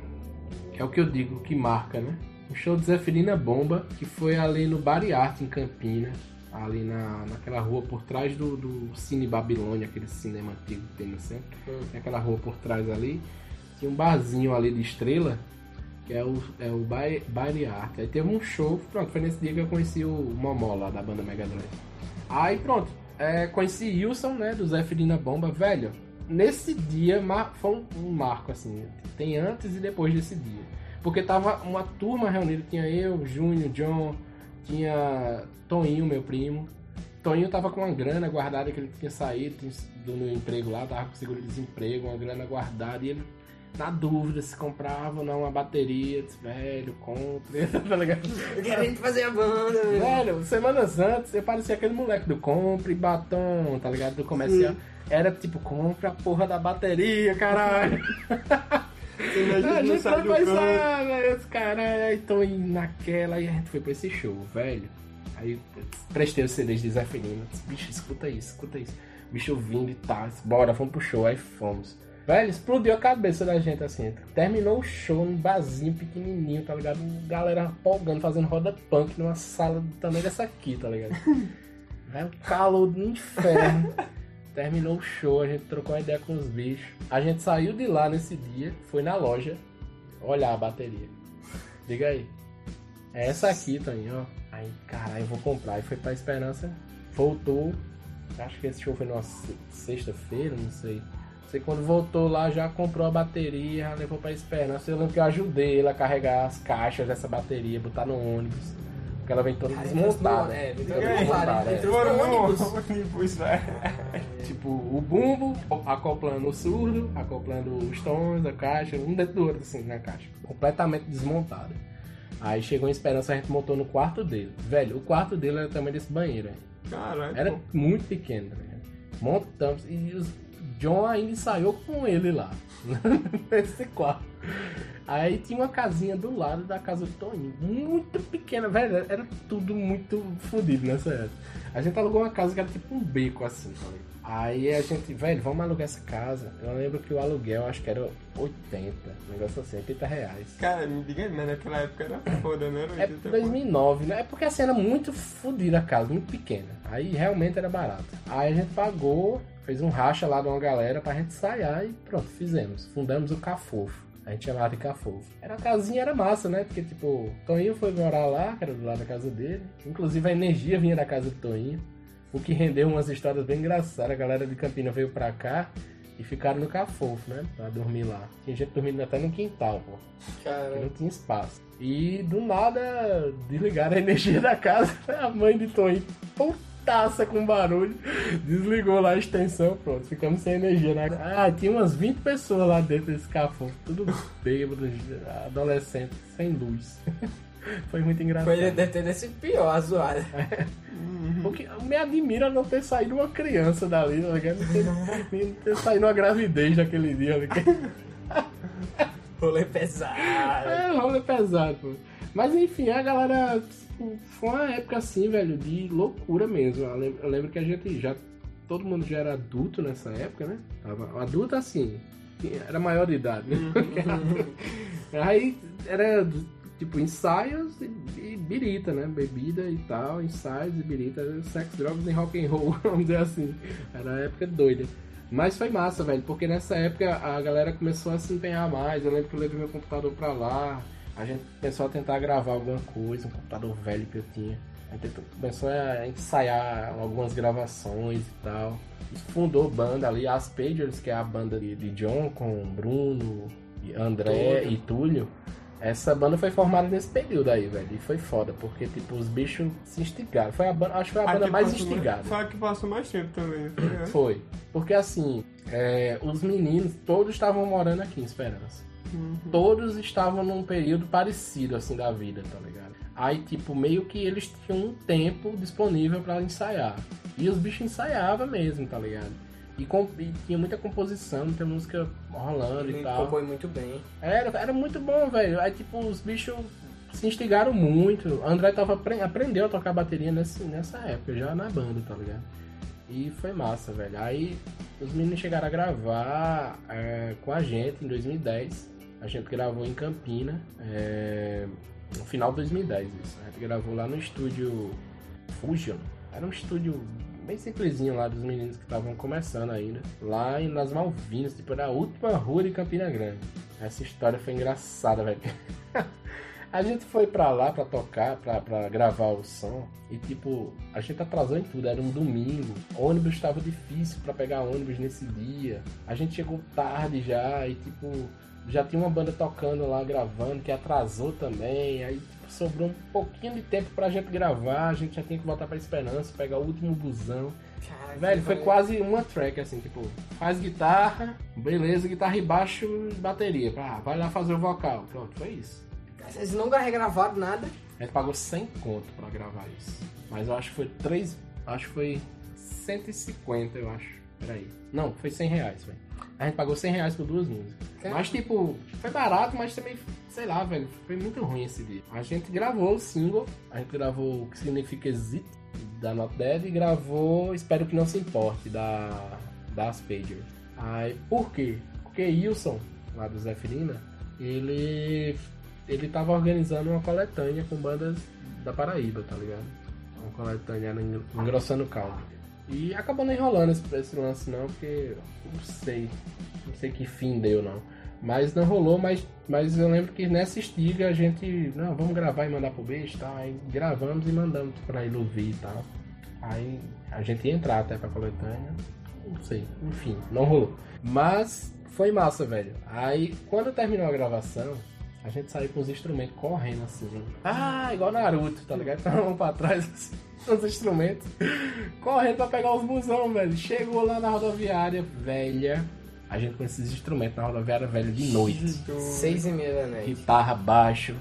Speaker 2: Que é o que eu digo, que marca, né? Um show de Zeferina Bomba, que foi ali no Bariarte, em Campina. Ali na, naquela rua por trás do, do Cine Babilônia, aquele cinema antigo que tem no centro.
Speaker 3: Hum.
Speaker 2: Tem aquela rua por trás ali. Tinha um barzinho ali de estrela, que é o, é o Bari- Bariarte. Aí teve um show, pronto, foi nesse dia que eu conheci o Momó lá da banda Mega Drive. Aí pronto, é, conheci Wilson, né, do Zé Firina Bomba, velho. Nesse dia foi um, marco, assim, tem antes e depois desse dia. Porque tava uma turma reunida, tinha eu, Júnior, John, tinha Toninho, meu primo. Toninho tava com uma grana guardada que ele tinha saído do no emprego lá, tava com seguro-desemprego, uma grana guardada, e ele na dúvida se comprava ou não uma bateria, disse, velho, compre, tá ligado?
Speaker 3: Querendo fazer a banda, velho.
Speaker 2: Velho, semanas antes eu parecia aquele moleque do compre batom, tá ligado? Do comercial. Era tipo, compra a porra da bateria, caralho.
Speaker 1: Imagina
Speaker 2: a gente foi ensaiar, velho. Os caras aí indo naquela e a gente foi pra esse show, velho. Aí eu prestei os CDs de Zé Felino. Bicho, escuta isso, escuta isso. Bicho vindo e tá, bora, vamos pro show. Aí fomos. Velho, explodiu a cabeça da gente assim. Terminou o show num barzinho pequenininho, tá ligado? Galera polgando, fazendo roda punk numa sala do tamanho dessa aqui, tá ligado? Velho, calor do inferno. Terminou o show, a gente trocou uma ideia com os bichos. A gente saiu de lá nesse dia, foi na loja olhar a bateria. Diga aí. É essa aqui, Toninho, ó. Aí, caralho, eu vou comprar. Aí foi pra Esperança, voltou. Acho que esse show foi numa se- sexta-feira, não sei. Sei quando voltou lá, já comprou a bateria, já levou pra Esperança. Eu lembro que eu ajudei ele a carregar as caixas dessa bateria, botar no ônibus. Porque ela vem toda
Speaker 3: Cara,
Speaker 2: desmontada.
Speaker 3: é, vem
Speaker 2: Toda
Speaker 1: desmontada,
Speaker 3: é.
Speaker 2: é.
Speaker 3: Entrou no ônibus.
Speaker 1: né?
Speaker 2: Tipo o bumbo, acoplando o surdo, acoplando os tons, a caixa, um dentro do outro, assim, na caixa. Completamente desmontada. Aí chegou em Esperança, a gente montou no quarto dele. Velho, o quarto dele era tamanho desse banheiro, velho.
Speaker 1: Caralho.
Speaker 2: Era muito pequeno, tá ligado? Montamos. E os John ainda ensaiou com ele lá. Nesse quarto. Aí tinha uma casinha do lado da casa do Toninho. Muito pequena, velho. Era tudo muito fodido nessa época. A gente alugou uma casa que era tipo um beco assim, tá ligado? Aí a gente, velho, vamos alugar essa casa. Eu lembro que o aluguel acho que era 80, um negócio assim, 80 reais.
Speaker 1: Cara, me diga mas naquela época era foda, né? Era
Speaker 2: É
Speaker 1: 80
Speaker 2: 2009, né? É porque assim era muito fodida a casa, muito pequena. Aí realmente era barato. Aí a gente pagou, fez um racha lá de uma galera pra gente ensaiar e pronto, fizemos. Fundamos o Cafofo. A gente chamava de Cafofo. Era uma casinha, era massa, né? Porque, tipo, Toninho foi morar lá, que era do lado da casa dele. Inclusive a energia vinha da casa do Toninho. O que rendeu umas histórias bem engraçadas. A galera de Campina veio pra cá e ficaram no Cafofo, né? Pra dormir lá. Tinha gente dormindo até no quintal, pô
Speaker 3: Cara,
Speaker 2: não tinha espaço. E do nada desligaram a energia da casa. A mãe de Toninho, putaça com barulho, desligou lá a extensão, pronto, ficamos sem energia. Né? Ah, tinha umas 20 pessoas lá dentro desse café, tudo bêbado, adolescente, sem luz. Foi muito engraçado.
Speaker 3: foi deve ter desse pior a zoada.
Speaker 2: O que me admira não ter saído uma criança dali, tá ligado? Não ter, não ter saído uma gravidez naquele dia.
Speaker 3: Rolê pesado.
Speaker 2: É, rolê pesado, pô. Mas enfim, a galera. Tipo, Foi uma época assim, velho, de loucura mesmo. Eu lembro, eu lembro que a gente já. Todo mundo já era adulto nessa época, né? Tava, adulto assim. Era maior de idade, né? Aí era tipo ensaios e, e birita, né? Bebida e tal, ensaios e birita, sex, drogas e rock and roll, vamos dizer assim. Era a época doida. Mas foi massa, velho, porque nessa época a galera começou a se empenhar mais. Eu lembro que eu levei meu computador pra lá. A gente começou a tentar gravar alguma coisa, um computador velho que eu tinha. A gente começou a ensaiar algumas gravações e tal. Fundou banda ali, as Pagers, que é a banda de, de John com Bruno, e André
Speaker 3: Túlio.
Speaker 2: e Túlio. Essa banda foi formada nesse período aí, velho. E foi foda, porque tipo, os bichos se instigaram. Foi a banda, acho que foi a banda
Speaker 1: Aqui
Speaker 2: mais instigada.
Speaker 1: Foi a que passou mais tempo também, tá ligado?
Speaker 2: Foi. Porque assim, é, os meninos todos estavam morando aqui em Esperança. Todos estavam num período parecido assim da vida, tá ligado? Aí, tipo, meio que eles tinham um tempo disponível pra ensaiar. E os bichos ensaiavam mesmo, tá ligado? E, com- e tinha muita composição, muita música rolando e
Speaker 3: Ele
Speaker 2: tal.
Speaker 3: compõe muito bem.
Speaker 2: Era, era muito bom, velho. Aí, tipo, os bichos se instigaram muito. O André tava, apre- aprendeu a tocar bateria nesse, nessa época, já na banda, tá ligado? E foi massa, velho. Aí os meninos chegaram a gravar é, com a gente em 2010. A gente gravou em Campina, é, no final de 2010 isso. A gente gravou lá no estúdio Fusion. Era um estúdio bem simplesinho lá dos meninos que estavam começando ainda. Lá nas Malvinas, tipo, na última rua de Campina Grande. Essa história foi engraçada, velho. A gente foi pra lá pra tocar, pra, pra gravar o som. E tipo, a gente atrasou em tudo. Era um domingo. Ônibus estava difícil pra pegar ônibus nesse dia. A gente chegou tarde já e tipo, já tinha uma banda tocando lá gravando que atrasou também. Aí sobrou um pouquinho de tempo pra gente gravar. A gente já tinha que voltar pra Esperança, pegar o último busão.
Speaker 3: Cara,
Speaker 2: Velho, foi quase uma track, assim, tipo, faz guitarra, beleza, guitarra e baixo e bateria. Ah, vai lá fazer o vocal. Pronto, foi isso.
Speaker 3: Vocês nunca regravaram nada?
Speaker 2: A gente pagou 100 conto pra gravar isso. Mas eu acho que foi 3. Acho que foi 150, eu acho. Peraí. Não, foi 100 reais, velho. A gente pagou 100 reais por duas músicas.
Speaker 3: Caramba.
Speaker 2: Mas, tipo, foi barato, mas também, sei lá, velho, foi muito ruim esse dia. A gente gravou o single, a gente gravou o que significa Exit, da Not Dead, e gravou Espero que Não Se Importe, da, das Pagers. Aí, por quê? Porque Wilson, lá do Zeferina, ele, ele tava organizando uma coletânea com bandas da Paraíba, tá ligado? Uma coletânea engrossando o caldo. E acabou não enrolando esse, esse lance não, porque não sei, não sei que fim deu não. Mas não rolou, mas, mas eu lembro que nessa estiga a gente, não, vamos gravar e mandar pro beijo, tá? Aí gravamos e mandamos pra ele ouvir e tal. Aí a gente ia entrar até pra coletânea, não sei, enfim, não rolou. Mas foi massa, velho. Aí quando terminou a gravação, A gente saiu com os instrumentos correndo assim. Ah, igual Naruto, tá ligado? Então pra trás assim, os instrumentos. Correndo pra pegar os busão, velho. Chegou lá na rodoviária, velha. A gente com esses instrumentos na rodoviária velha de noite.
Speaker 3: Seis e meia da noite.
Speaker 2: Guitarra baixo.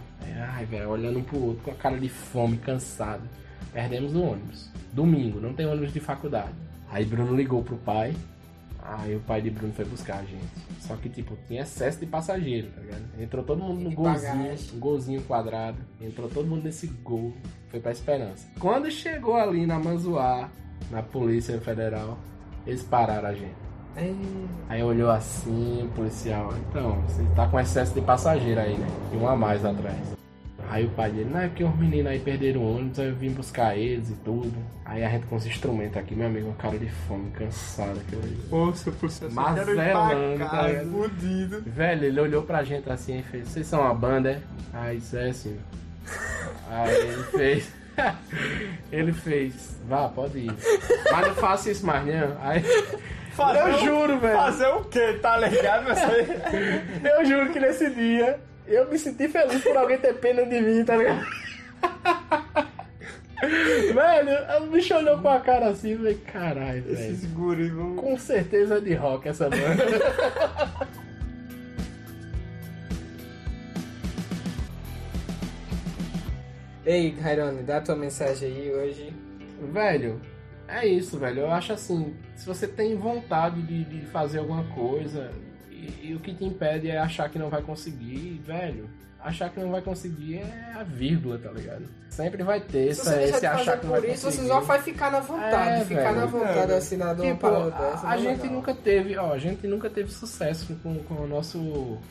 Speaker 2: Ai, velho, olhando um pro outro com a cara de fome, cansado. Perdemos o ônibus. Domingo, não tem ônibus de faculdade. Aí Bruno ligou pro pai. Aí o pai de Bruno foi buscar a gente. Só que, tipo, tinha excesso de passageiro, tá ligado? Entrou todo mundo no golzinho,
Speaker 3: bagagem.
Speaker 2: um golzinho quadrado. Entrou todo mundo nesse gol. Foi pra Esperança. Quando chegou ali na Manzuá, na Polícia Federal, eles pararam a gente.
Speaker 3: É,
Speaker 2: Aí olhou assim, o policial, então, você tá com excesso de passageiro aí, né? E um a mais atrás. Aí o pai dele, não, é porque os meninos aí perderam o ônibus, aí eu vim buscar eles e tudo. Aí a gente com os instrumentos aqui, meu amigo, uma cara de fome, cansado aquilo ali.
Speaker 1: Poxa, poxa,
Speaker 2: Mazelando, tá
Speaker 1: fudido.
Speaker 2: Velho, ele olhou pra gente assim e fez, vocês são uma banda, é? Aí isso é assim. Aí ele fez. ele fez, vá, pode ir. Mas não faça isso mais, não. Aí. eu juro, velho.
Speaker 1: Fazer o quê? Tá ligado? Você...
Speaker 2: Eu juro que nesse dia eu me senti feliz por alguém ter pena de mim, tá ligado? velho, o bicho olhou com a cara assim e falei, caralho, velho.
Speaker 1: Esses guris vão...
Speaker 2: Com certeza é de rock essa banda.
Speaker 3: Ei, Rairone, dá tua mensagem aí hoje.
Speaker 2: velho, é isso, velho. Eu acho assim, se você tem vontade de, de fazer alguma coisa e, e o que te impede é achar que não vai conseguir, velho. Achar que não vai conseguir é a vírgula, tá ligado? Sempre vai ter
Speaker 3: Se
Speaker 2: esse, achar que não vai
Speaker 3: por isso,
Speaker 2: conseguir.
Speaker 3: você só vai ficar na vontade.
Speaker 2: É,
Speaker 3: ficar
Speaker 2: velho.
Speaker 3: na vontade
Speaker 1: É,
Speaker 3: assim, na
Speaker 2: Tipo,
Speaker 3: parada
Speaker 2: a,
Speaker 3: dessa.
Speaker 2: a
Speaker 3: é
Speaker 2: gente
Speaker 3: legal.
Speaker 2: nunca teve, ó, a gente nunca teve sucesso com, com o nosso.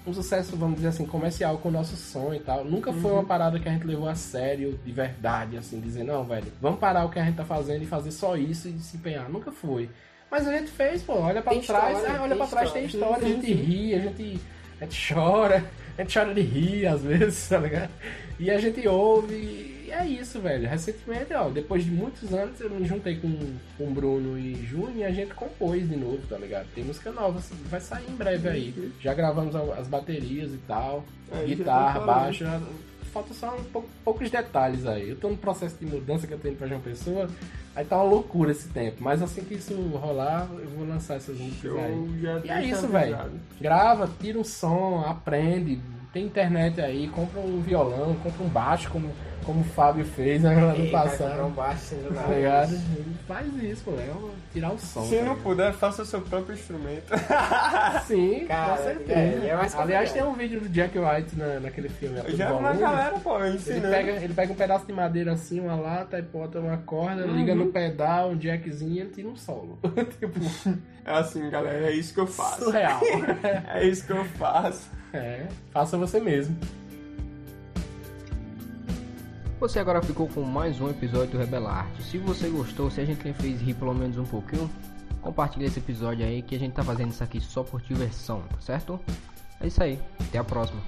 Speaker 2: Um sucesso, vamos dizer assim, comercial com o nosso som e tal. Nunca foi
Speaker 3: Uhum.
Speaker 2: uma parada que a gente levou a sério, de verdade, assim, dizer, não, velho, vamos parar o que a gente tá fazendo e fazer só isso e se empenhar. Nunca foi. Mas a gente fez, pô, olha pra
Speaker 3: Tem
Speaker 2: trás,
Speaker 3: história,
Speaker 2: é, olha pra trás, tem
Speaker 3: história.
Speaker 2: história, a gente ri, a gente, a gente chora, a gente chora de rir às vezes, tá ligado? E a gente ouve, e é isso, velho. Recentemente, ó, depois de muitos anos, eu me juntei com, com o Bruno e Júnior e a gente compôs de novo, tá ligado? Tem música nova, vai sair em breve aí. Já gravamos as baterias e tal,
Speaker 1: já
Speaker 2: guitarra, baixo. já- Falta só um pouco- poucos detalhes aí. Eu tô no processo de mudança que eu tenho pra João Pessoa, aí tá uma loucura esse tempo. Mas assim que isso rolar, eu vou lançar essas músicas aí. E é isso, velho. Grava, tira um som, aprende. Tem internet aí, compra um violão, compra um baixo, como, como o Fábio fez
Speaker 3: comprar
Speaker 2: passado.
Speaker 3: um baixo sendo
Speaker 2: Tá ligado? Faz isso, pô. É tirar o som.
Speaker 1: Se
Speaker 2: tá
Speaker 1: não puder, faça seu próprio instrumento.
Speaker 2: Sim,
Speaker 3: Cara,
Speaker 2: com
Speaker 3: é,
Speaker 2: certeza.
Speaker 3: é mais
Speaker 2: Aliás, tem um vídeo do Jack White na, naquele filme.
Speaker 1: Eu já vi
Speaker 2: Volume.
Speaker 1: galera, pô,
Speaker 2: Ele
Speaker 1: ensinando.
Speaker 2: pega, ele pega um pedaço de madeira assim, uma lata, e bota uma corda,
Speaker 1: Uhum.
Speaker 2: liga no pedal, um jackzinho e ele tira um solo. tipo,
Speaker 1: É assim, galera, é isso que eu faço.
Speaker 2: surreal.
Speaker 1: É isso que eu faço.
Speaker 2: é, faça você mesmo.
Speaker 5: Você agora ficou com mais um episódio do Rebelarte. Se você gostou, se a gente fez rir pelo menos um pouquinho, compartilhe esse episódio aí que a gente tá fazendo isso aqui só por diversão, certo? É isso aí, até a próxima.